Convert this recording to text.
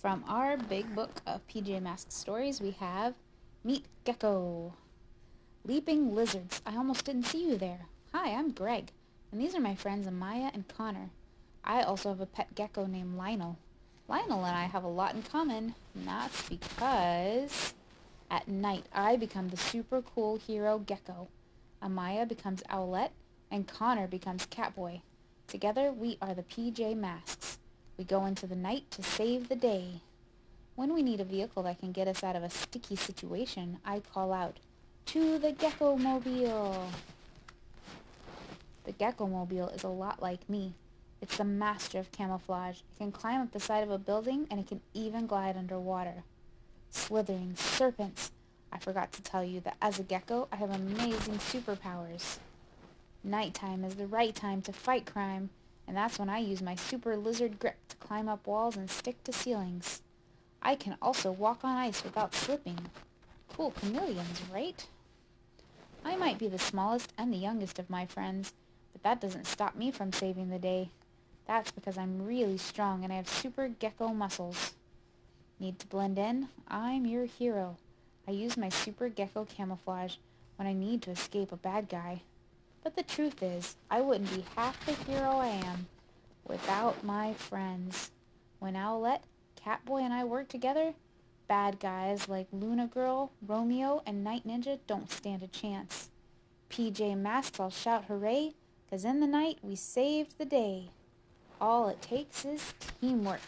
From our big book of PJ Masks stories, we have Meet Gekko. Leaping lizards. I almost didn't see you there. Hi, I'm Greg, and these are my friends Amaya and Connor. I also have a pet gecko named Lionel. Lionel and I have a lot in common, and that's because at night I become the super cool hero Gekko. Amaya becomes Owlette, and Connor becomes Catboy. Together we are the PJ Masks. We go into the night to save the day. When we need a vehicle that can get us out of a sticky situation, I call out, To the Gekko Mobile! The Gekko Mobile is a lot like me. It's the master of camouflage. It can climb up the side of a building and it can even glide underwater. Slithering serpents! I forgot to tell you that as a gecko, I have amazing superpowers. Nighttime is the right time to fight crime, and that's when I use my super lizard grip to climb up walls and stick to ceilings. I can also walk on ice without slipping. Cool chameleons, right? I might be the smallest and the youngest of my friends, but that doesn't stop me from saving the day. That's because I'm really strong and I have super gecko muscles. Need to blend in? I'm your hero. I use my super gecko camouflage when I need to escape a bad guy. But the truth is, I wouldn't be half the hero I am without my friends. When Owlette, Catboy, and I work together, bad guys like Luna Girl, Romeo, and Night Ninja don't stand a chance. PJ Masks all shout hooray, 'cause in the night we saved the day. All it takes is teamwork.